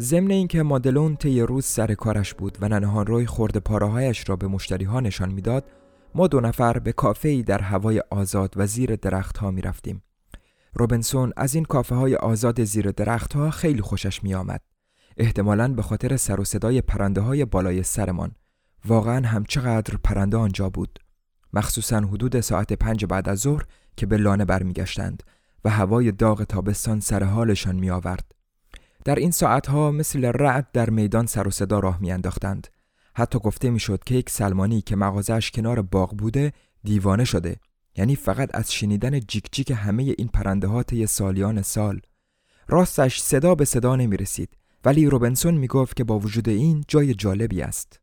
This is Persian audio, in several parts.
ضمن اینکه مادلون طی روز سر کارش بود و ننهان روی خورد پاراهایش را به مشتری ها نشان می‌داد ما دو نفر به کافه در هوای آزاد و زیر درخت ها می رفتیم. روبنسون از این کافه های آزاد زیر درخت ها خیلی خوشش می آمد. احتمالاً به خاطر سر و صدای پرنده های بالای سرمان. واقعا هم چقدر پرنده آنجا بود. مخصوصا حدود ساعت پنج بعد از ظهر که به لانه برمیگشتند و هوای داغ تابستان سر حالشان می آورد. در این ساعتها مثل رعد در میدان سر و صدا راه میانداختند. حتی گفته می‌شد که یک سلمانی که مغازش کنار باغ بوده دیوانه شده. یعنی فقط از شنیدن جیک جیک همه این پرنده ها طی سالیان سال. راستش صدا به صدا نمی رسید ولی روبنسون می گفت که با وجود این جای جالبی است.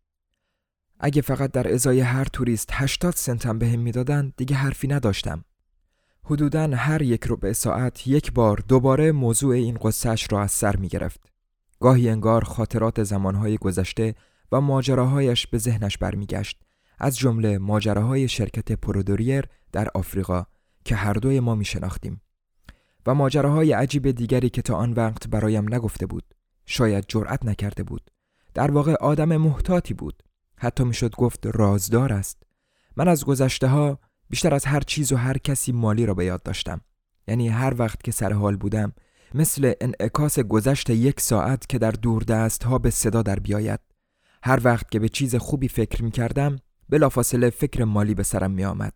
اگه فقط در ازای هر توریست 80 سنتم بهم می‌دادند دیگه حرفی نداشتم. حدوداً هر یک ربع ساعت یک بار دوباره موضوع این قصهش را از سر می گرفت. گاهی انگار خاطرات زمانهای گذشته و ماجراهایش به ذهنش برمیگشت. از جمله ماجراهای شرکت پرودوریر در آفریقا که هر دوی ما می شناختیم و ماجراهای عجیب دیگری که تا آن وقت برایم نگفته بود. شاید جرأت نکرده بود. در واقع آدم محتاطی بود. حتی می‌شد گفت رازدار است. من از گذشته ها بیشتر از هر چیز و هر کسی مالی را به یاد داشتم. یعنی هر وقت که سر حال بودم مثل انعکاس گذشت یک ساعت که در دست ها به صدا در بیاید. هر وقت که به چیز خوبی فکر می کردم بلافاصله فکر مالی به سرم می آمد.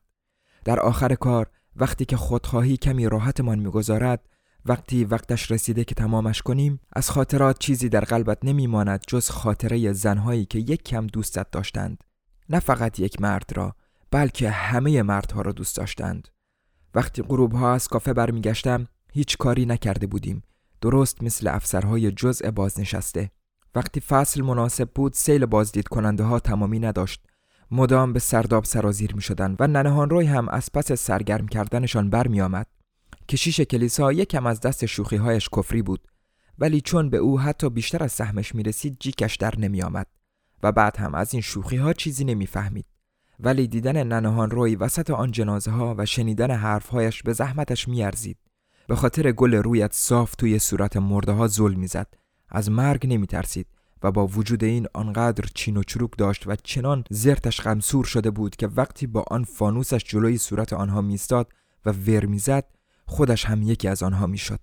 در آخر کار وقتی که خودخواهی کمی راحتمان می‌گذارد وقتی وقتش رسیده که تمامش کنیم از خاطرات چیزی در قلبت نمی ماند جز خاطره زنهایی که یک کم دوستت داشتند. نه فقط یک مرد را بلکه همه مردها را دوست داشتند. وقتی غروب ها از کافه برمیگشتم هیچ کاری نکرده بودیم. درست مثل افسرهای جزء بازنشسته. وقتی فصل مناسب بود سیل بازدید کننده ها تمامی نداشت. مدام به سرداب سرازیر می شدن و ننهان روی هم از پس سرگرم کردنشان برمی آمد. کشیش کلیسا یکم از دست شوخی هایش کفری بود. ولی چون به او حتی بیشتر از سهمش می رسید جیکش در نمی آمد و بعد هم از این شوخی ها چیزی نمی فهمید. ولی دیدن ننهان روی وسط آن جنازه ها و شنیدن حرفهایش به زحمتش میارزید. به خاطر گل رویت صاف توی صورت مرده ها ظلم می‌زد. از مرگ نمی ترسید و با وجود این آنقدر چین و چروک داشت و چنان زرتش غمسور شده بود که وقتی با آن فانوسش جلوی صورت آنها میستاد و ور می‌زد خودش هم یکی از آنها می‌شد.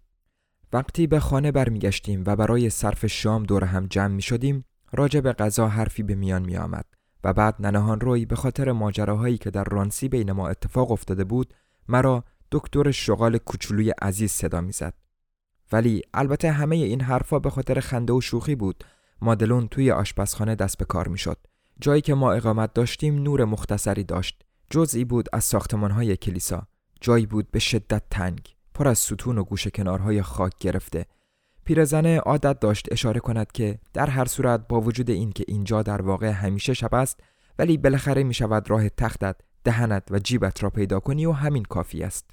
وقتی به خانه برمیگشتیم و برای صرف شام دور هم جمع می شدیم راجع به غذا حرفی به میان می آمد بعد ننهان روی به خاطر ماجراهایی که در رانسی بین ما اتفاق افتاده بود مرا دکتر شغال کوچولوی عزیز صدا می‌زد. ولی البته همه این حرفا به خاطر خنده و شوخی بود. مادلون توی آشپزخانه دست به کار می‌شد. جایی که ما اقامت داشتیم نور مختصری داشت. جزئی بود از ساختمانهای کلیسا. جایی بود به شدت تنگ. پر از ستون و گوشه کنارهای خاک گرفته. پیرزنه عادت داشت اشاره کند که در هر صورت با وجود این که اینجا در واقع همیشه شب است ولی بالاخره می شود راه تختت دهنت و جیبت را پیدا کنی و همین کافی است.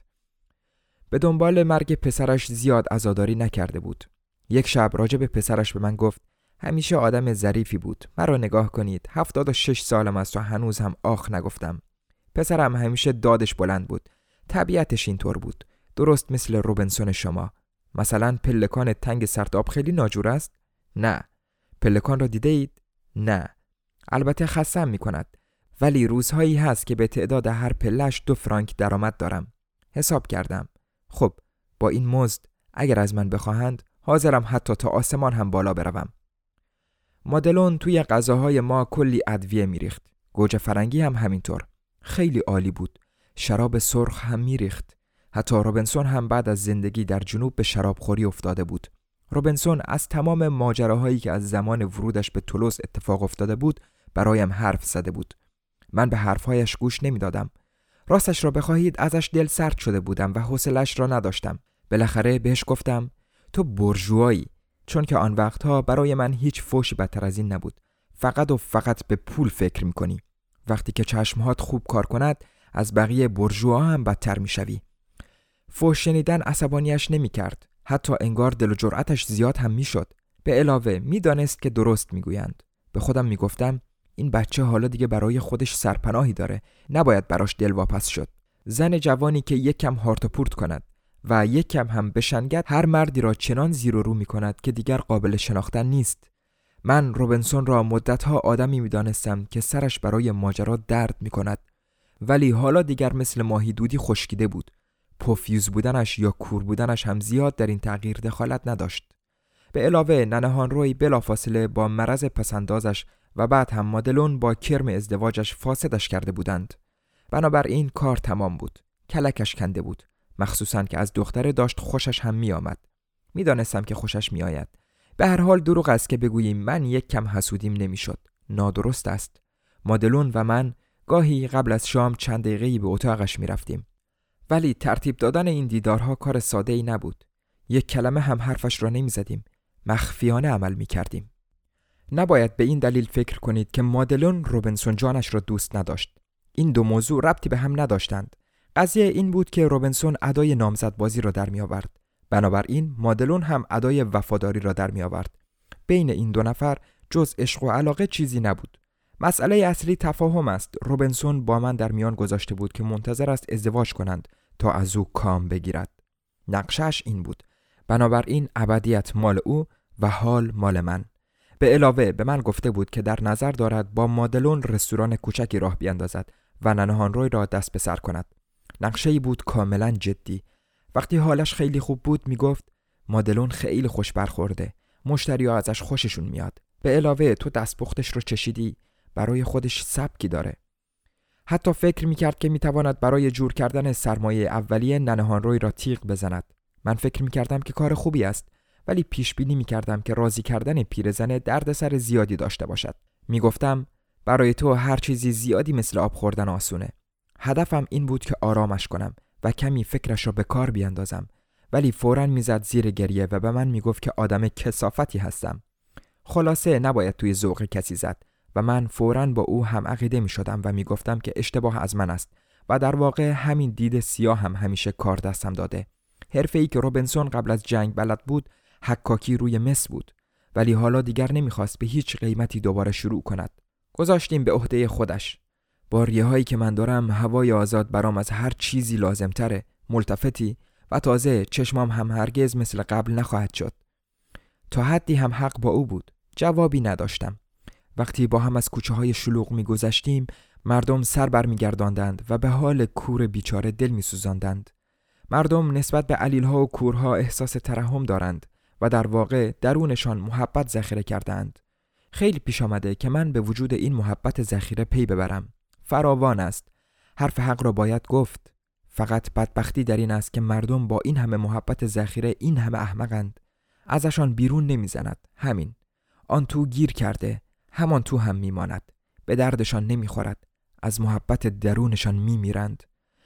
به دنبال مرگ پسرش زیاد عزاداری نکرده بود. یک شب راجع به پسرش به من گفت همیشه آدم ظریفی بود. مرا نگاه کنید. هفتاد و شش سالم است و هنوز هم آخ نگفتم. پسرم همیشه دادش بلند بود. طبیعتش اینطور بود. درست مثل روبنسون شما. مثلا پلکان تنگ سرتاب خیلی ناجور است؟ نه. پلکان را دیده اید؟ نه. البته خستم می کند ولی روزهایی هست که به تعداد هر پلش دو فرانک درآمد دارم. حساب کردم. خب با این مزد اگر از من بخواهند حاضرم حتی تا آسمان هم بالا بروم. مادلون توی غذاهای ما کلی ادویه میریخت. گوجه فرنگی هم همینطور. خیلی عالی بود. شراب سرخ هم میریخت. حتی روبنسون هم بعد از زندگی در جنوب به شرابخوری افتاده بود. روبنسون از تمام ماجراهایی که از زمان ورودش به تولوس اتفاق افتاده بود برایم حرف زده بود. من به حرفهایش گوش نمی‌دادم. راستش را بخواهید ازش دل سرد شده بودم و حوصلش را نداشتم. بالاخره بهش گفتم تو برجوایی چون که آن وقتها برای من هیچ فوشی بدتر از این نبود. فقط و فقط به پول فکر می‌کنی. وقتی که چشمهات خوب کار کند از بقیه برجوها هم بدتر می‌شوی. فوش شنیدن عصبانیش نمی‌کرد. حتی انگار دل و جرأتش زیاد هم می‌شد. به علاوه می‌دانست که درست می‌گویند. به خودم می‌گفتم این بچه حالا دیگه برای خودش سرپناهی داره. نباید براش دل واپس شد. زن جوانی که یک کم هارت پورت کند و یک کم هم بشنگد هر مردی را چنان زیر و رو می کند که دیگر قابل شناختن نیست. من روبنسون را مدتها آدمی می دانستم که سرش برای ماجرا درد می کند ولی حالا دیگر مثل ماهی دودی خشکیده بود. پوفیوز بودنش یا کور بودنش هم زیاد در این تغییر دخالت نداشت. به علاوه ننهان روی بلافاصله با مرض پسندازش و بعد هم مادلون با کرم ازدواجش فاسدش کرده بودند. بنابراین کار تمام بود. کلکش کنده بود. مخصوصا که از دختره داشت خوشش هم می آمد می‌دانستم که خوشش می آید به هر حال دروغ است که بگوییم من یک کم حسودیم نمی‌شد. نادرست است. مادلون و من گاهی قبل از شام چند دقیقه به اتاقش می رفتیم. ولی ترتیب دادن این دیدارها کار ساده ای نبود. یک کلمه هم حرفش را نمی زدیم مخفیانه عمل می کردیم نباید به این دلیل فکر کنید که مادلون روبنسون جانش را دوست نداشت. این دو موضوع ربطی به هم نداشتند. قضیه این بود که روبنسون ادای نامزد بازی را در می آورد بنابراین مادلون هم ادای وفاداری را در می آورد بین این دو نفر جز عشق و علاقه چیزی نبود. مسئله اصلی تفاهم است. روبنسون با من در میان گذاشته بود که منتظر است ازدواج کنند تا از او کام بگیرد. نقشش این بود. بنابراین ابدیت مال او و حال مال من. به علاوه به من گفته بود که در نظر دارد با مادلون رستوران کوچکی راه بیندازد و ننهان روی را دست به سر کند. نقشه ای بود کاملا جدی. وقتی حالش خیلی خوب بود می‌گفت مادلون خیلی خوش برخورده. مشتری ازش خوششون میاد. به علاوه تو دستپختش رو چشیدی؟ برای خودش سبکی داره. حتی فکر می‌کرد که می‌تواند برای جور کردن سرمایه اولیه ننهان روی را تیغ بزند. من فکر می‌کردم که کار خوبی است ولی پیش بینی می‌کردم که راضی کردن پیرزن دردسر زیادی داشته باشد. می‌گفتم برای تو هر چیزی زیادی مثل آب خوردن آسونه. هدفم این بود که آرامش کنم و کمی فکرش را به کار بیاندازم. ولی فورا می‌زد زیر گریه و به من می‌گفت که آدم کسافتی هستم. خلاصه نباید توی ذوق کسی زد. و من فورا با او هم عقیده می شدم و می گفتم که اشتباه از من است و در واقع همین دید سیاه هم همیشه کار دستم داده. حرفه ای که روبنسون قبل از جنگ بلد بود حکاکی روی مس بود ولی حالا دیگر نمی‌خواست به هیچ قیمتی دوباره شروع کند. گذاشتیم به عهده خودش. با هایی که من دارم هوای آزاد برام از هر چیزی لازمتره ملتفتی و تازه چشمام هم هرگز مثل قبل نخواهد شد. تا حدی هم حق با او بود. جوابی نداشتم. وقتی با هم از کوچه های شلوغ میگذشتیم مردم سر برمیگرداندند و به حال کور بیچاره دل میسوزاندند. مردم نسبت به علیل ها و کورها احساس ترحم دارند و در واقع درونشان محبت ذخیره کردند خیلی پیش آمده که من به وجود این محبت ذخیره پی ببرم. فراوان است. حرف حق را باید گفت. فقط بدبختی در این است که مردم با این همه محبت ذخیره این همه احمقند. ازشان بیرون نمی‌زند. همین. آن تو گیر کرده. همان تو هم میماند. به دردشان نمی‌خورد. از محبت درونشان میمیرند.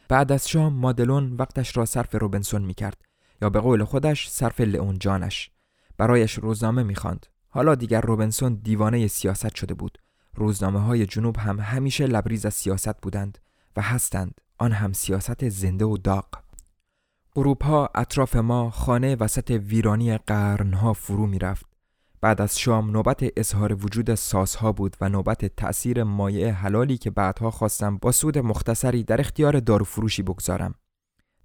بعد از شام مادلون وقتش را صرف روبنسون می‌کرد یا به قول خودش صرف لئون جانش. برایش روزنامه می‌خواند. حالا دیگر روبنسون دیوانه سیاست شده بود. روزنامه های جنوب هم همیشه لبریز از سیاست بودند و هستند. آن هم سیاست زنده و داغ. غروب ها اطراف ما خانه وسط ویرانی قرنها فرو می‌رفت. بعد از شام نوبت اظهار وجود سازها بود و نوبت تأثیر مایع حلالی که بعدها خواستم با سود مختصری در اختیار داروفروشی بگذارم.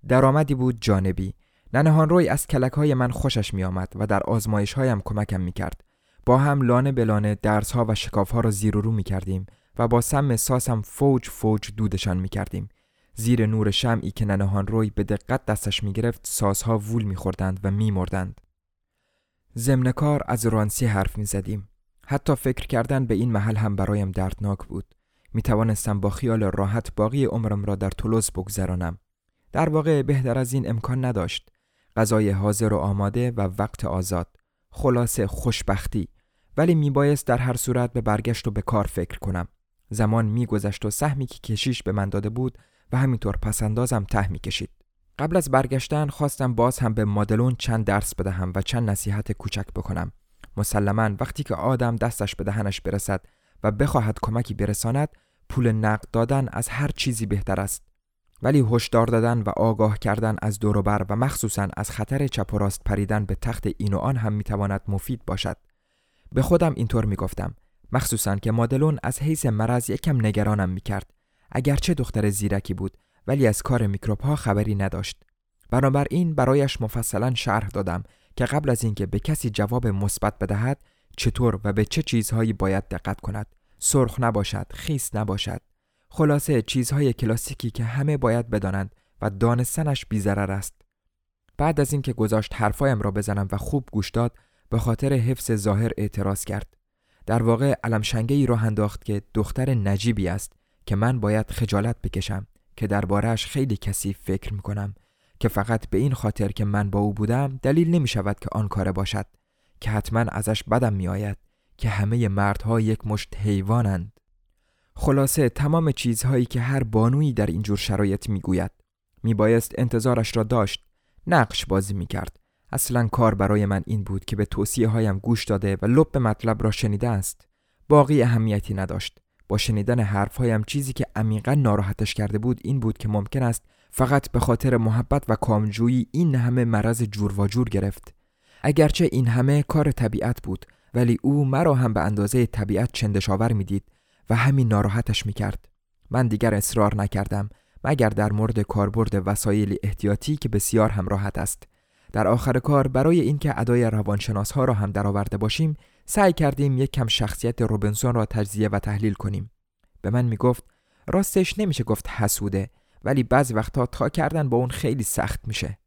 درآمدی بود جانبی. ننهان روی از کلک های من خوشش می آمد و در آزمایش هایم کمکم می کرد. با هم لانه بلانه درس ها و شکاف ها را زیر و رو می کردیم و با سم ساسم فوج فوج دودشان می کردیم. زیر نور شمعی که ننهان روی به دقت دستش می گرفت سازها وول می خوردند و می مردند. ضمن کار از رانسی حرف می زدیم. حتی فکر کردن به این محل هم برایم دردناک بود. می توانستم با خیال راحت باقی عمرم را در تولوز بگذرانم. در واقع بهتر از این امکان نداشت. غذای حاضر و آماده و وقت آزاد. خلاصه خوشبختی. ولی می بایست در هر صورت به برگشت و به کار فکر کنم. زمان میگذشت و سهمی که کشیش به من داده بود و همینطور پسندازم ته می کشید. قبل از برگشتن خواستم باز هم به مادلون چند درس بدهم و چند نصیحت کوچک بکنم. مسلما وقتی که آدم دستش به دهنش برسد و بخواهد کمکی برساند پول نقد دادن از هر چیزی بهتر است. ولی هشدار دادن و آگاه کردن از دوروبر و مخصوصا از خطر چپ و راست پریدن به تخت این و آن هم می‌تواند مفید باشد. به خودم اینطور می‌گفتم مخصوصا که مادلون از حیث مرض یکم نگرانم می‌کرد اگرچه دختر زیرکی بود ولی از کار میکروب ها خبری نداشت. بنابراین برایش مفصلا شرح دادم که قبل از اینکه به کسی جواب مثبت بدهد چطور و به چه چیزهایی باید دقت کند. سرخ نباشد، خیس نباشد. خلاصه چیزهای کلاسیکی که همه باید بدانند و دانستنش بیزرر است. بعد از اینکه گذاشت حرفایم را بزنم و خوب گوش داد به خاطر حفظ ظاهر اعتراض کرد. در واقع علمشنگه ای را انداخت که دختر نجیبی است که من باید خجالت بکشم که دربارهش خیلی کسی فکر می‌کنم که فقط به این خاطر که من با او بودم دلیل نمی شود که آن کاره باشد که حتما ازش بدم می آید که همه مردها یک مشت حیوانند. خلاصه تمام چیزهایی که هر بانویی در اینجور شرایط می‌گوید میبایست انتظارش را داشت نقش بازی می‌کرد. اصلا کار برای من این بود که به توصیه هایم گوش داده و لب مطلب را شنیده است. باقی اهمیتی نداشت. با شنیدن حرفهایم چیزی که عمیقا ناراحتش کرده بود این بود که ممکن است فقط به خاطر محبت و کامجویی این همه مرض جور و جور گرفت. اگرچه این همه کار طبیعت بود ولی او مرا هم به اندازه طبیعت چندشاور می‌دید و همین ناراحتش می‌کرد. من دیگر اصرار نکردم مگر در مورد کاربرد وسایل احتیاطی که بسیار هم راحت است. در آخر کار برای اینکه ادای روانشناس ها را هم درآورده باشیم سعی کردیم یک کم شخصیت روبنسون را تجزیه و تحلیل کنیم. به من می‌گفت راستش نمیشه گفت حسوده ولی بعضی وقتها تا کردن با اون خیلی سخت میشه.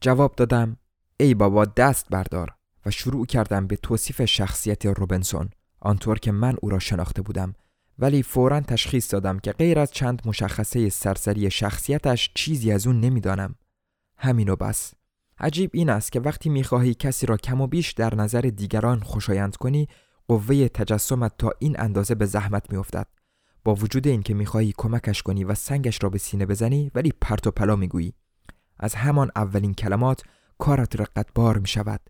جواب دادم ای بابا دست بردار و شروع کردم به توصیف شخصیت روبنسون. آنطور که من او را شناخته بودم. ولی فورا تشخیص دادم که غیر از چند مشخصه سرسری شخصیتش چیزی از اون نمی‌دانم. همینو بس. عجیب این است که وقتی می‌خواهی کسی را کم و بیش در نظر دیگران خوشایند کنی قوه تجسمت تا این اندازه به زحمت میافتد. با وجود اینکه می‌خواهی کمکش کنی و سنگش را به سینه بزنی ولی پرت و پلا می‌گویی. از همان اولین کلمات کارت رقتبار می شود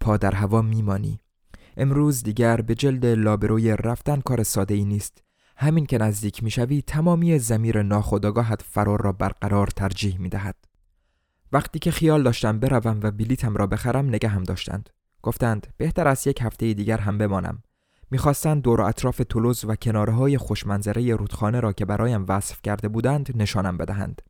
پا در هوا میمانی. امروز دیگر به جلد لابروی رفتن کار ساده ای نیست. همین که نزدیک می‌شوی تمامی زمیر ناخودآگاهت فرار را برقرار ترجیح می دهد. وقتی که خیال داشتم بروم و بلیتم را بخرم نگه هم داشتند. گفتند بهتر از یک هفته دیگر هم بمانم. می‌خواستند دور و اطراف تولوز و کناره های خوشمنظره رودخانه را که برایم وصف کرده بودند نشانم بدهند.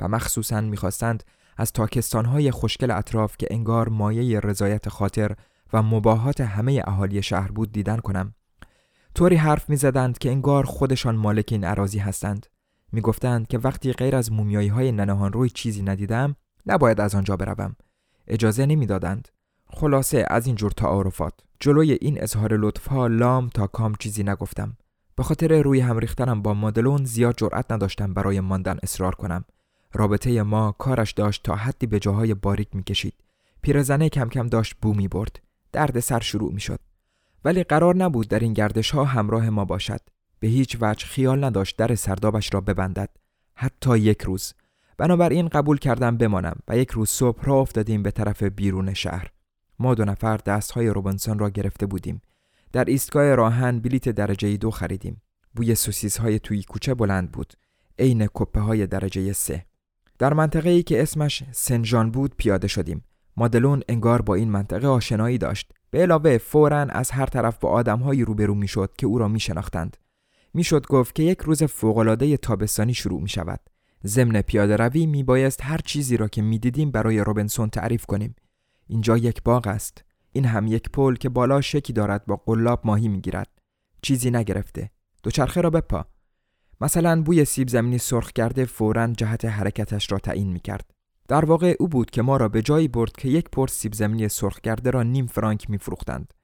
و مخصوصا می‌خواستند از های خوشگل اطراف که انگار مایه رضایت خاطر و مباهات همه اهالی شهر بود دیدن کنم. طوری حرف می‌زدند که انگار خودشان مالک این عراضی هستند. می‌گفتند که وقتی غیر از مومیایی های ننهان روی چیزی ندیدم نباید از آنجا بروم. اجازه نمی‌دادند. خلاصه از این جور تعارفات. جلوی این اظهار لطف ها لام تا کام چیزی نگفتم. به خاطر روی هم ریختنم با مادلون زیاد جرأت نداشتم برای ماندن اصرار کنم. رابطه ما کارش داشت تا حدی به جاهای باریک می‌کشید. پیرزنه کم کم داشت بو می برد درد سر شروع می شد ولی قرار نبود در این گردش ها همراه ما باشد. به هیچ وجه خیال نداشت در سردابش را ببندد. حتی یک روز. بنابراین قبول کردم بمانم و یک روز صبح را افتادیم به طرف بیرون شهر. ما دو نفر دست های روبنسون را گرفته بودیم. در ایستگاه راهن بلیت درجه دو خریدیم. بوی سوسیس های توی کوچه بلند بود. عین کپه های درجه سه. در منطقه ای که اسمش سنجان بود پیاده شدیم. مادلون انگار با این منطقه آشنایی داشت. به علاوه فورا از هر طرف با آدمهایی روبرو می‌شد که او را می شناختند. می‌شد گفت که یک روز فوقالعاده تابستانی شروع می شود. ضمن پیاده روی می بایست هر چیزی را که می دیدیم برای روبنسون تعریف کنیم. اینجا یک باغ است. این هم یک پل که بالا شکی دارد با قلاب ماهی می گیرد. چیزی نگرفته. دوچرخه را بپا. مثلا بوی سیب زمینی سرخ کرده فورا جهت حرکتش را تعیین می کرد. در واقع او بود که ما را به جایی برد که یک پرس سیب زمینی سرخ کرده را نیم فرانک می فروختند.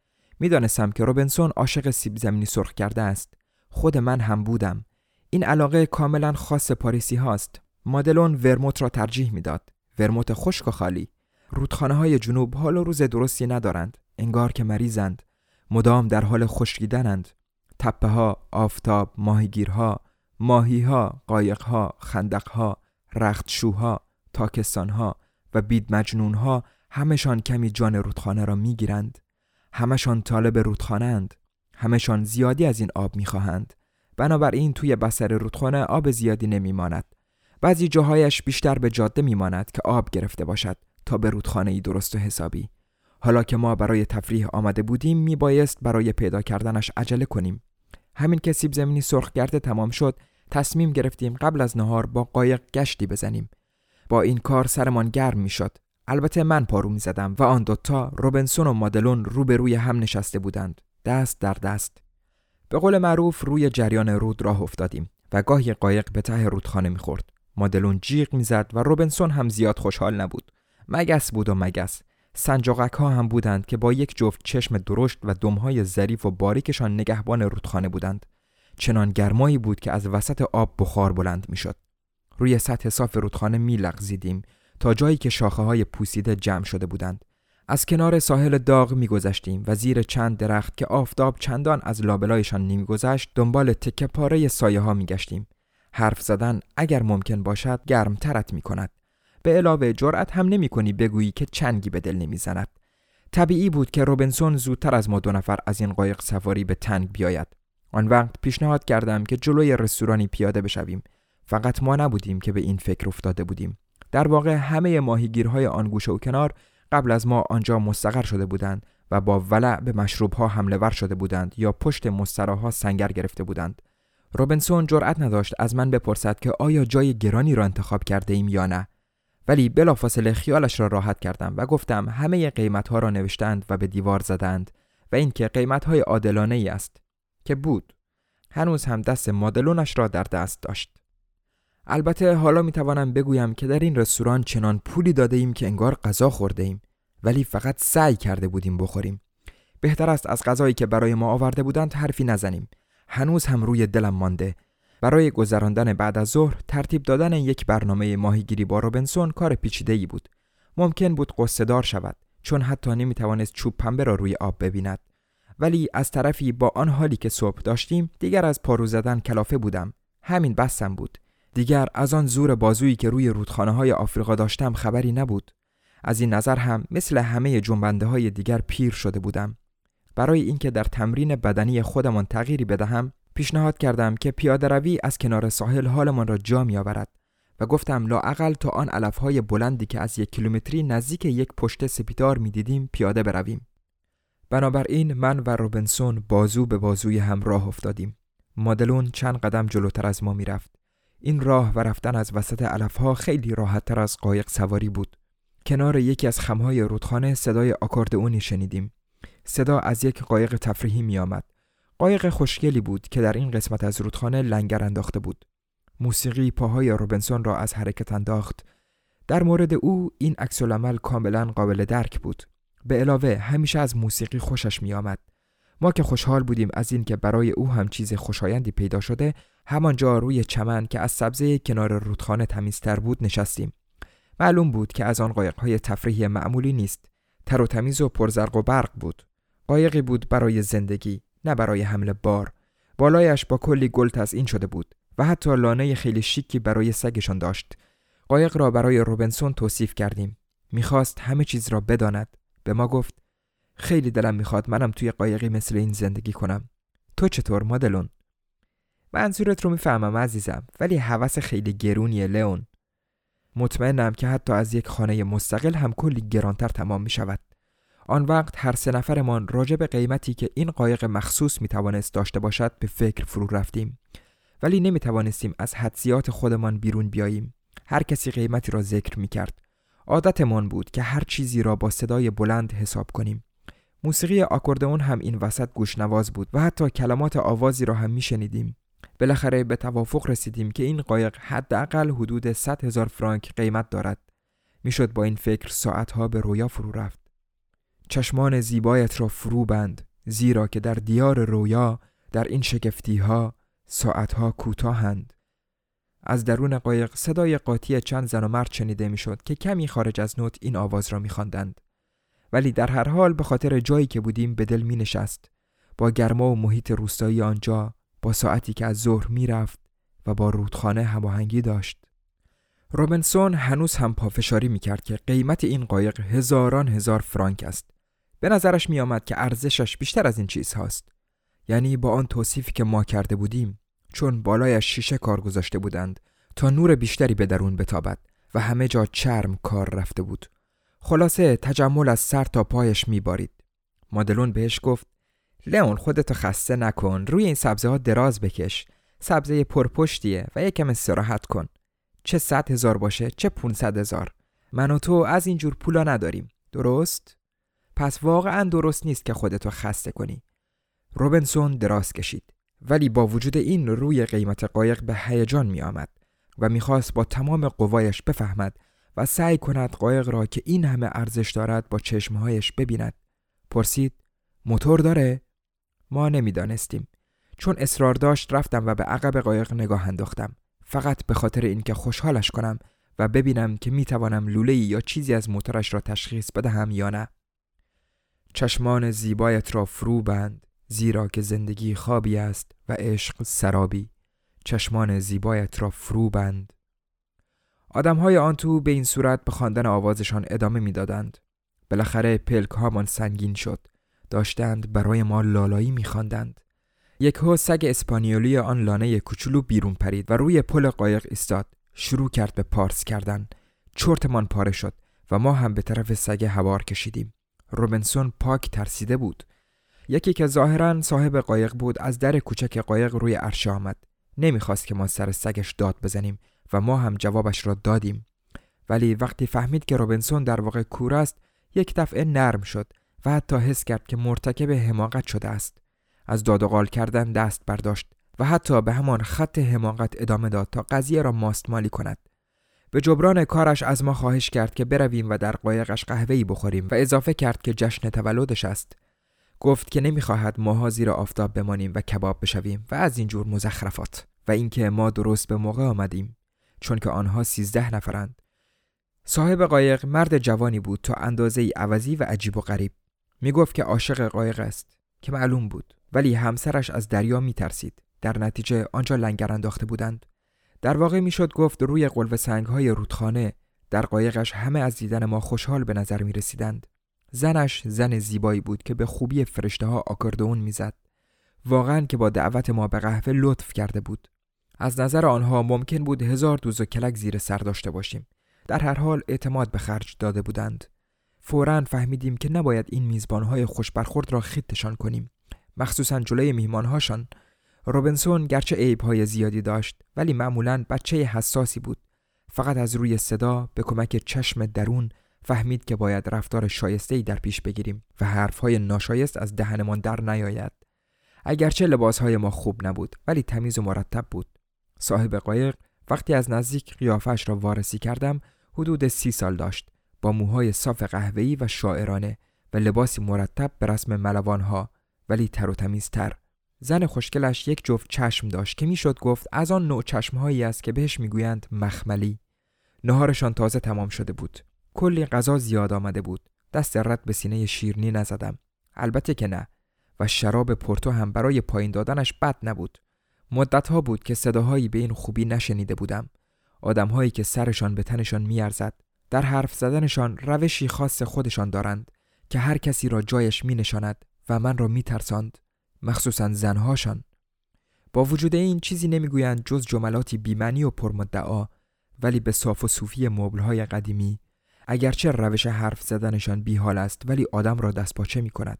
می‌دانستم که روبنسون عاشق سیب زمینی سرخ کرده است. خود من هم بودم. این علاقه کاملا خاص پاریسی هاست. مادلون ورموت را ترجیح می‌داد. ورموت خشک و خالی. رودخانه های جنوب حال و روز درستی ندارند. انگار که مریضند. مدام در حال خشکیدنند. تپه ها، آفتاب، ماهیگیرها، ماهیها، قایقها، خندقها، رختشوها، تاکستانها و بید مجنونها همشان کمی جان رودخانه را می‌گیرند. همشان طالب رودخانه اند. همشان زیادی از این آب می‌خواهند. بنابراین توی بسر رودخانه آب زیادی نمیماند. بعضی جاهایش بیشتر به جاده میماند که آب گرفته باشد تا به رودخانه ای درست و حسابی. حالا که ما برای تفریح آمده بودیم میبایست برای پیدا کردنش عجله کنیم. همین که سیب زمینی سرخ گرده تمام شد تصمیم گرفتیم قبل از نهار با قایق گشتی بزنیم. با این کار سرمان گرم می‌شد. البته من پارو می زدم و آن دوتا روبنسون و مادلون روبروی هم نشسته بودند. دست در دست. به قول معروف روی جریان رود راه افتادیم و گاهی قایق به ته رودخانه می‌خورد. مادلون جیغ می‌زد و روبنسون هم زیاد خوشحال نبود. مگس بود و مگس. سنجاقک ها هم بودند که با یک جفت چشم درشت و دمهای ظریف و باریکشان نگهبان رودخانه بودند. چنان گرمایی بود که از وسط آب بخار بلند می‌شد. روی سطح صاف رودخانه میلغزیدیم تا جایی که شاخه های پوسیده جمع شده بودند. از کنار ساحل داغ میگذشتیم و زیر چند درخت که آفتاب چندان از لابلایشان نمیگذشت دنبال تکه پاره سایه ها میگشتیم. حرف زدن اگر ممکن باشد گرم ترت می کند. به علاوه جرأت هم نمی کنی بگویی که چنگی به دل نمی‌زند. طبیعی بود که روبنسون زودتر از ما دو نفر از این قایق سواری به تنگ بیاید. آن وقت پیشنهاد کردم که جلوی رستورانی پیاده بشویم. فقط ما نبودیم که به این فکر افتاده بودیم. در واقع همه ماهیگیرهای آن گوشه و کنار قبل از ما آنجا مستقر شده بودند و با ولع به مشروبها حمله ور شده بودند یا پشت مستراها سنگر گرفته بودند. روبنسون جرأت نداشت از من بپرسد که آیا جای گرانی را انتخاب کرده ایم یا نه. ولی بلافاصله خیالش را راحت کردم و گفتم همه قیمت ها را نوشتند و به دیوار زدند و اینکه قیمت های عادلانه ای است که بود. هنوز هم دست مادلونش را در دست داشت. البته حالا می توانم بگویم که در این رستوران چنان پولی داده ایم که انگار غذا خورده ایم ولی فقط سعی کرده بودیم بخوریم. بهتر است از غذایی که برای ما آورده بودند حرفی نزنیم. هنوز هم روی دلم مانده. برای گذراندن بعد از ظهر ترتیب دادن یک برنامه ماهیگیری با روبنسون کار پیچیده ای بود. ممکن بود قصه دار شود چون حتی نمی توانست چوب پنبه را روی آب ببیند. ولی از طرفی با آن حالی که صبح داشتیم دیگر از پارو زدن کلافه بودم. همین بسم بود. دیگر از آن زور بازویی که روی رودخانه های آفریقا داشتم خبری نبود. از این نظر هم مثل همه جنبنده های دیگر پیر شده بودم. برای اینکه در تمرین بدنی خودمان تغییری بدهم پیشنهاد کردم که پیاده روی از کنار ساحل حالمان را جا می آورد و گفتم لااقل تا آن علفهای بلندی که از یک کیلومتری نزدیک یک پشت سپیدار می دیدیم پیاده برویم. بنابراین من و روبنسون بازو به بازوی هم راه افتادیم. مادلون چند قدم جلوتر از ما می‌رفت. این راه و رفتن از وسط علفها خیلی راحت تر از قایق سواری بود. کنار یکی از خمهای رودخانه صدای آکاردئونی شنیدیم. صدا از یک قایق تفریحی می آمد. قایق خوشگلی بود که در این قسمت از رودخانه لنگر انداخته بود. موسیقی پاهای روبنسون را از حرکت انداخت. در مورد او این عکس کاملا قابل درک بود. به علاوه همیشه از موسیقی خوشش می آمد. ما که خوشحال بودیم از اینکه برای او هم چیز خوشایندی پیدا شده همانجا روی چمن که از سبزه کنار رودخانه تمیزتر بود نشستیم. معلوم بود که از آن قایقهای تفریحی معمولی نیست. تر و تمیز و پرزرق و برق بود. قایقی بود برای زندگی نه برای حمل بار. بالایش با کلی گل تزئین شده بود و حتی لانه خیلی شیکی برای سگشان داشت. قایق را برای روبنسون توصیف کردیم. می‌خواست همه چیز را بداند. به ما گفت خیلی دلم می‌خواد منم توی قایقی مثل این زندگی کنم. تو چطور مدلون منظورت رو می‌فهمم عزیزم ولی هوس خیلی گرونیه لئون. مطمئنم که حتی از یک خانه مستقل هم کلی گرانتر تمام می شود آن وقت هر سه نفرمان راجع به قیمتی که این قایق مخصوص می توانست داشته باشد به فکر فرو رفتیم. ولی نمی توانستیم از حدسیات خودمان بیرون بیاییم. هر کسی قیمتی را ذکر می کرد عادتمان بود که هر چیزی را با صدای بلند حساب کنیم. موسیقی آکوردئون هم این وسط گوشنواز بود و حتی کلمات آوازی را هم می شنیدیم بالاخره به توافق رسیدیم که این قایق حداقل حدود 100 هزار فرانک قیمت دارد. می‌شد با این فکر ساعتها به رویا فرو رفت. چشمان زیبایت را فرو بند زیرا که در دیار رویا در این شگفتی ها ساعتها کوتاهند از درون قایق صدای قاطی چند زن و مرد شنیده می‌شد که کمی خارج از نوت این آواز را میخواندند. ولی در هر حال به خاطر جایی که بودیم به دل می نشست با گرما و محیط روستایی آنجا با ساعتی که از ظهر می‌رفت و با رودخانه هماهنگی داشت. روبنسون هنوز هم پافشاری می‌کرد که قیمت این قایق هزاران هزار فرانک است. به نظرش می آمد که ارزشش بیشتر از این چیز هاست. یعنی با آن توصیفی که ما کرده بودیم چون بالایش شیشه کار گذاشته بودند تا نور بیشتری به درون بتابد و همه جا چرم کار رفته بود. خلاصه تجمل از سر تا پایش میبارید. مادلون بهش گفت لئون خودتو خسته نکن. روی این سبزه ها دراز بکش. سبزه پرپشتیه و یکم استراحت کن. چه صد هزار باشه چه پونصد هزار. من و تو از اینجور پولا نداریم. درست؟ پس واقعا درست نیست که خودتو خسته کنی. روبنسون دراز کشید. ولی با وجود این روی قیمت قایق به هیجان می آمد و می‌خواست با تمام قوایش بفهمد و سعی کند قایق را که این همه ارزش دارد با چشمهایش ببیند. پرسید موتور داره؟ ما نمی‌دانستیم. چون اصرار داشت رفتم و به عقب قایق نگاه انداختم. فقط به خاطر اینکه خوشحالش کنم و ببینم که می‌توانم لوله یا چیزی از موتورش را تشخیص بدهم یا نه. چشمان زیبایت را فرو بند زیرا که زندگی خوابی است و عشق سرابی. چشمان زیبایت را فرو بند. آدم های آن تو به این صورت به خواندن آوازشان ادامه می‌دادند. بالاخره پلک هامان سنگین شد. داشتند برای ما لالایی میخواندند. یک ها سگ اسپانیولی آن لانه کوچولو بیرون پرید و روی پل قایق ایستاد. شروع کرد به پارس کردن. چرتمان پاره شد و ما هم به طرف سگ هوار کشیدیم. روبنسون پاک ترسیده بود. یکی که ظاهرا صاحب قایق بود از در کوچک قایق روی عرشه آمد. نمی‌خواست که ما سر سگش داد بزنیم و ما هم جوابش را دادیم. ولی وقتی فهمید که روبنسون در واقع کور است یک دفعه نرم شد. و حتی حس کرد که مرتکب حماقت شده است. از داد و قال کردن دست برداشت و حتی به همان خط حماقت ادامه داد تا قضیه را ماستمالی کند. به جبران کارش از ما خواهش کرد که برویم و در قایقش قهوه‌ای بخوریم و اضافه کرد که جشن تولدش است. گفت که نمی‌خواهد ماها زیر آفتاب بمانیم و کباب بشویم و از اینجور مزخرفات و اینکه ما درست به موقع آمدیم چون که آنها سیزده نفرند. صاحب قایق مرد جوانی بود تا اندازه ای عوضی و عجیب و غریب. می گفت که عاشق قایق است که معلوم بود. ولی همسرش از دریا می ترسید در نتیجه آنجا لنگر انداخته بودند. در واقع می‌شد گفت روی قلب سنگ های رودخانه در قایقش همه از دیدن ما خوشحال به نظر می رسیدند زنش زن زیبایی بود که به خوبی فرشته ها آکاردئون می‌زد. واقعا که با دعوت ما به قهوه لطف کرده بود. از نظر آنها ممکن بود هزار دوز و کلک زیر سر داشته باشیم. در هر حال اعتماد به خرج داده بودند. فورا فهمیدیم که نباید این میزبانهای خوش برخورد را خیتشان کنیم. مخصوصا جلوی میهمانهاشان. روبنسون گرچه عیبهای زیادی داشت ولی معمولا بچه حساسی بود. فقط از روی صدا به کمک چشم درون فهمید که باید رفتار شایسته در پیش بگیریم و حرفهای ناشایست از دهنمان در نیاید. اگرچه لباسهای ما خوب نبود ولی تمیز و مرتب بود. صاحب قایق وقتی از نزدیک قیافش را وارسی کردم حدود سی سال داشت. با موهای صاف قهوه‌ای و شاعرانه و لباسی مرتب به رسم ملوانها ولی تر و تمیزتر. زن خوشگلش یک جفت چشم داشت که می‌شد گفت از آن نوع چشمهایی است که بهش می‌گویند مخملی. نهارشان تازه تمام شده بود. کلی غذا زیاد آمده بود. دست رد به سینه شیرنی نزدم. البته که نه. و شراب پورتو هم برای پایین دادنش بد نبود. مدتها بود که صداهایی به این خوبی نشنیده بودم. آدمهایی که سرشان به تنشان میارزد. در حرف زدنشان روشی خاص خودشان دارند که هر کسی را جایش می نشاند و من را می ترساند مخصوصا زنهاشان. با وجود این چیزی نمی‌گویند جز جملاتی بیمنی و پرمدعا ولی به صاف و صوفی مبلهای قدیمی اگرچه روش حرف زدنشان بیحال است ولی آدم را دست پاچه می کند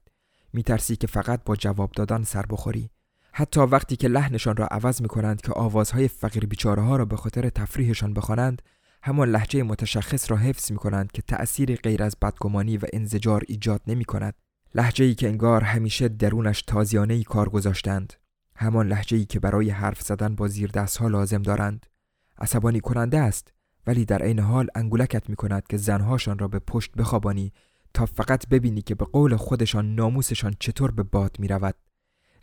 میترسی که فقط با جواب دادن سر بخوری. حتی وقتی که لحنشان را عوض می کنند که آوازهای فقیر بیچاره ها را به خاطر تفریحشان بخوانند همان لحجه متشخص را حفظ می کنند که تأثیری غیر از بدگمانی و انزجار ایجاد نمی کند لحجه ای که انگار همیشه درونش تازیانه ای کار گذاشتند همان لحجه ای که برای حرف زدن با زیر دست ها لازم دارند عصبانی کننده است ولی در عین حال انگولکت می کند که زنهاشان را به پشت بخوابانی تا فقط ببینی که به قول خودشان ناموسشان چطور به باد می رود.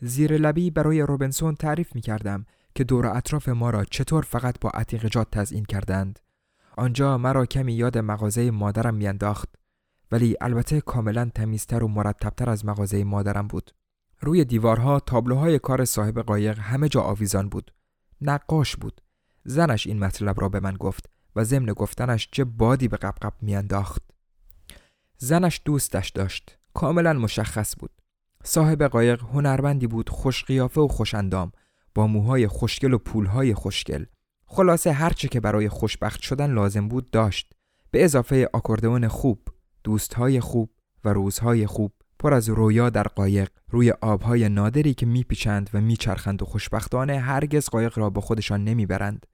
زیر لبی برای روبنسون تعریف می کردم که دور اطراف ما را چطور فقط با عتیقجات تزئین کردند. آنجا مرا کمی یاد مغازه مادرم میانداخت ولی البته کاملا تمیزتر و مرتبتر از مغازه مادرم بود. روی دیوارها تابلوهای کار صاحب قایق همه جا آویزان بود. نقاش بود. زنش این مطلب را به من گفت و ضمن گفتنش چه بادی به قبقب میانداخت. زنش دوستش داشت. کاملا مشخص بود. صاحب قایق هنرمندی بود خوش قیافه و خوش اندام با موهای خوشگل و پولهای خوشگل. خلاصه هرچه که برای خوشبخت شدن لازم بود داشت. به اضافه آکوردئون خوب، دوستهای خوب و روزهای خوب پر از رویا در قایق روی آبهای نادری که میپیچند و میچرخند و خوشبختانه هرگز قایق را با خودشان نمی‌برند.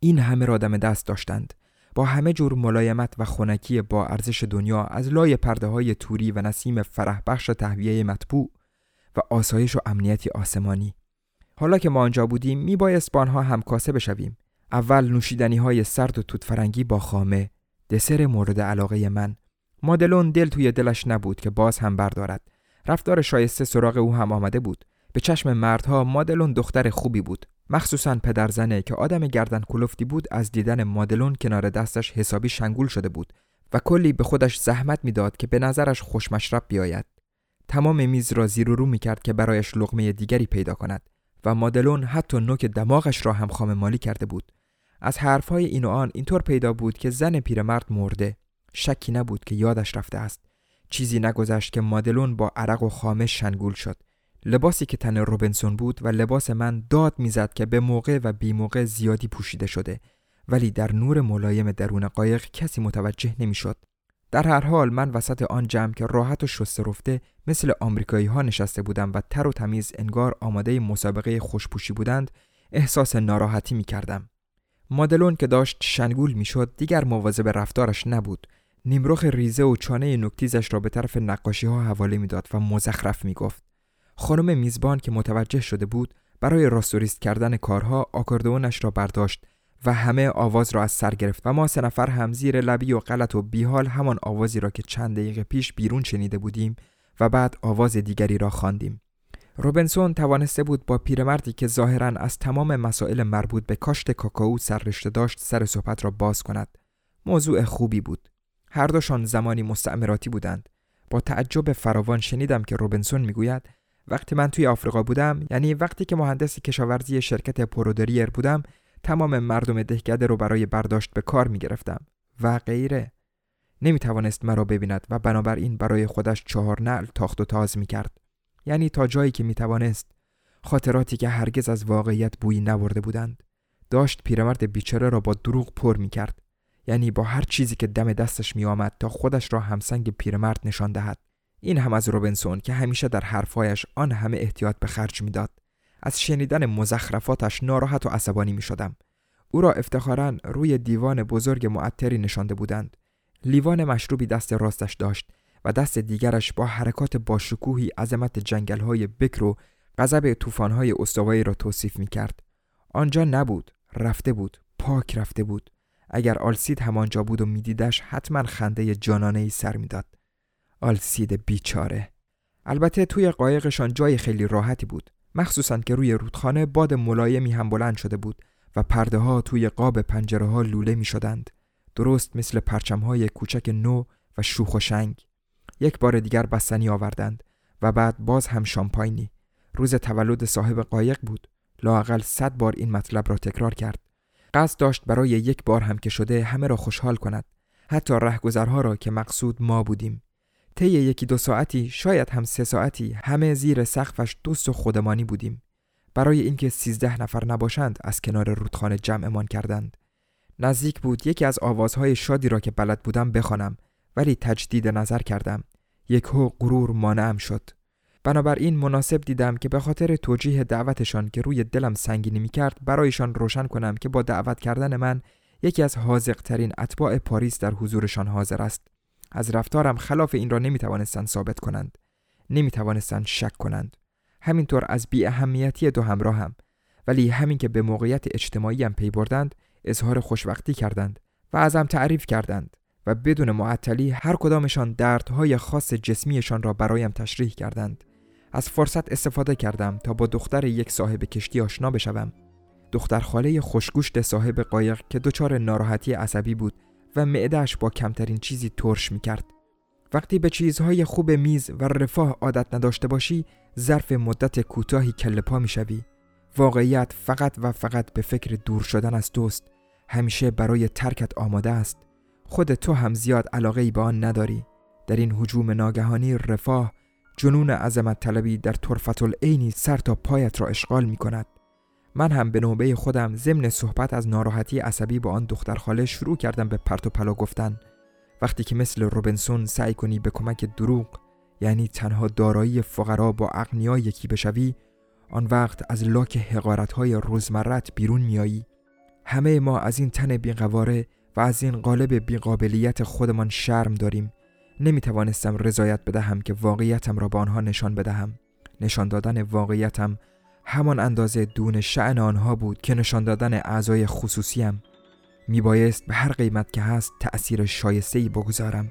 این همه را دم دست داشتند. با همه جور ملایمت و خونکی با ارزش دنیا از لای پرده های توری و نسیم فرح بخش تهویه مطبوع و آسایش و امنیتی آسمانی. حالا که ما آنجا بودیم میبایست با آنها همکاسه بشویم. اول نوشیدنی های سرد و توت فرنگی با خامه دسر مورد علاقه من. مادلون دل توی دلش نبود که باز هم بردارد. رفتار شایسته سراغ او هم آمده بود. به چشم مردها مادلون دختر خوبی بود. مخصوصا پدرزنه که آدم گردن کلفتی بود از دیدن مادلون کنار دستش حسابی شنگول شده بود و کلی به خودش زحمت می‌داد که به نظرش خوشمشرب بیاید. تمام میز را زیر و رو می‌کرد که برایش لغمه دیگری پیدا کند و مادلون حتی نوک دماغش را هم خام مالی کرده بود. از حرفهای این و آن اینطور پیدا بود که زن پیرمرد مرده شکی نبود که یادش رفته است چیزی نگذشت که مادلون با عرق و خامش شنگول شد لباسی که تن روبنسون بود و لباس من داد می‌زد که به موقع و بی موقع زیادی پوشیده شده ولی در نور ملایم درون قایق کسی متوجه نمی‌شد. در هر حال من وسط آن جمع که راحت و شسته رفته مثل آمریکایی ها نشسته بودم و تر و تمیز انگار آماده مسابقه خوشپوشی بودند احساس ناراحتی می کردم. مادلون که داشت شنگول می‌شد دیگر مواظب رفتارش نبود نیمرخ ریزه و چانه نکتیزش را به طرف نقاشی ها حواله می‌داد و مزخرف می گفت. خانم میزبان که متوجه شده بود برای راستوریست کردن کارها آکاردونش را برداشت و همه آواز را از سر گرفت و ما سه نفر هم زیر لبی و غلط و بیحال همان آوازی را که چند دقیقه پیش بیرون شنیده بودیم و بعد آواز دیگری را خواندیم. روبنسون توانسته بود با پیرمردی که ظاهرا از تمام مسائل مربوط به کاشت کاکائو سررشته داشت سر صحبت را باز کند. موضوع خوبی بود. هر دوشان زمانی مستعمراتی بودند. با تعجب فراوان شنیدم که روبنسون می‌گوید وقتی من توی آفریقا بودم یعنی وقتی که مهندس کشاورزی شرکت پرودریر بودم تمام مردم دهکده رو برای برداشت به کار می گرفتم و غیره نمی توانست مرا ببیند و بنابراین برای خودش چهار نعل تاخت و تاز می کرد یعنی تا جایی که می توانست خاطراتی که هرگز از واقعیت بویی نبرده بودند داشت پیرمرد بیچاره را با دروغ پر می کرد یعنی با هر چیزی که دم دستش می آمد تا خودش را همسنگ پیرمرد نشان دهد این هم از روبنسون که همیشه در حرفهایش آن همه احتیاط به خرج می‌داد از شنیدن مزخرفاتش ناراحت و عصبانی می شدم. او را افتخارا روی دیوان بزرگ معطری نشانده بودند. لیوان مشروبی دست راستش داشت و دست دیگرش با حرکات باشکوهی عظمت جنگل های بکر و غضب طوفان‌های استوایی را توصیف می کرد. آنجا نبود، رفته بود، پاک رفته بود. اگر آلسید همانجا بود و میدیدش حتما خنده جانانه ای سر می‌داد. آلسید بیچاره البته توی قایقشان جای خیلی راحتی بود مخصوصا که روی رودخانه باد ملایمی هم بلند شده بود و پرده ها توی قاب پنجره ها لوله می شدند درست مثل پرچم های کوچک نو و شوخ و شنگ یک بار دیگر بستنی آوردند و بعد باز هم شامپاینی. روز تولد صاحب قایق بود. لاقل صد بار این مطلب را تکرار کرد. قصد داشت برای یک بار هم که شده همه را خوشحال کند. حتی رهگذرها را که مقصود ما بودیم. طی یکی دو ساعتی شاید هم سه ساعتی همه زیر سقفش دوست و خودمانی بودیم. برای اینکه سیزده نفر نباشند از کنار رودخانه جمعمان کردند. نزدیک بود یکی از آوازهای شادی را که بلد بودم بخوانم. ولی تجدید نظر کردم. یک هو غرور مانعم شد. بنابراین مناسب دیدم که به خاطر توجیه دعوتشان که روی دلم سنگینی می کرد برایشان روشن کنم که با دعوت کردن من یکی از حاضقترین اتباع پاریس در حضورشان حاضر است. از رفتارم خلاف این را نمی توانستند ثابت کنند. نمی توانستند شک کنند. همینطور از بی اهمیتی دو همراهم. ولی همین که به موقعیت اجتماعی پی بردند اظهار خوشبختی کردند و ازم تعریف کردند. و بدون معطلی هر کدامشان دردهای خاص جسمیشان را برایم تشریح کردند از فرصت استفاده کردم تا با دختر یک صاحب کشتی آشنا بشوم دختر خاله خوشگوشت صاحب قایق که دچار ناراحتی عصبی بود و معدهش با کمترین چیزی ترش می کرد. وقتی به چیزهای خوب میز و رفاه عادت نداشته باشی ظرف مدت کوتاهی کله پا می شوی. واقعیت فقط و فقط به فکر دور شدن از دوست همیشه برای ترکت آماده است خود تو هم زیاد علاقه ای به آن نداری. در این حجوم ناگهانی رفاه جنون عظمت طلبی در طرفت العینی سر تا پایت را اشغال می کند من هم به نوبه خودم ضمن صحبت از ناراحتی عصبی با آن دختر خاله شروع کردم به پرت و پلا گفتن. وقتی که مثل روبنسون سعی کنی به کمک دروغ یعنی تنها دارایی فقرا با اغنیا یکی بشوی آن وقت از لاک حقارت های روزمرت بیرون میایی همه ما از این تن بیقواره و از این قالب بیقابلیت خودمان شرم داریم. نمی توانستم رضایت بدهم که واقعیتم را به آنها نشان بدهم. نشان دادن واقعیتم همان اندازه دون شعن آنها بود که نشان دادن اعضای خصوصیم. می بایست به هر قیمت که هست تأثیر شایسته بگذارم.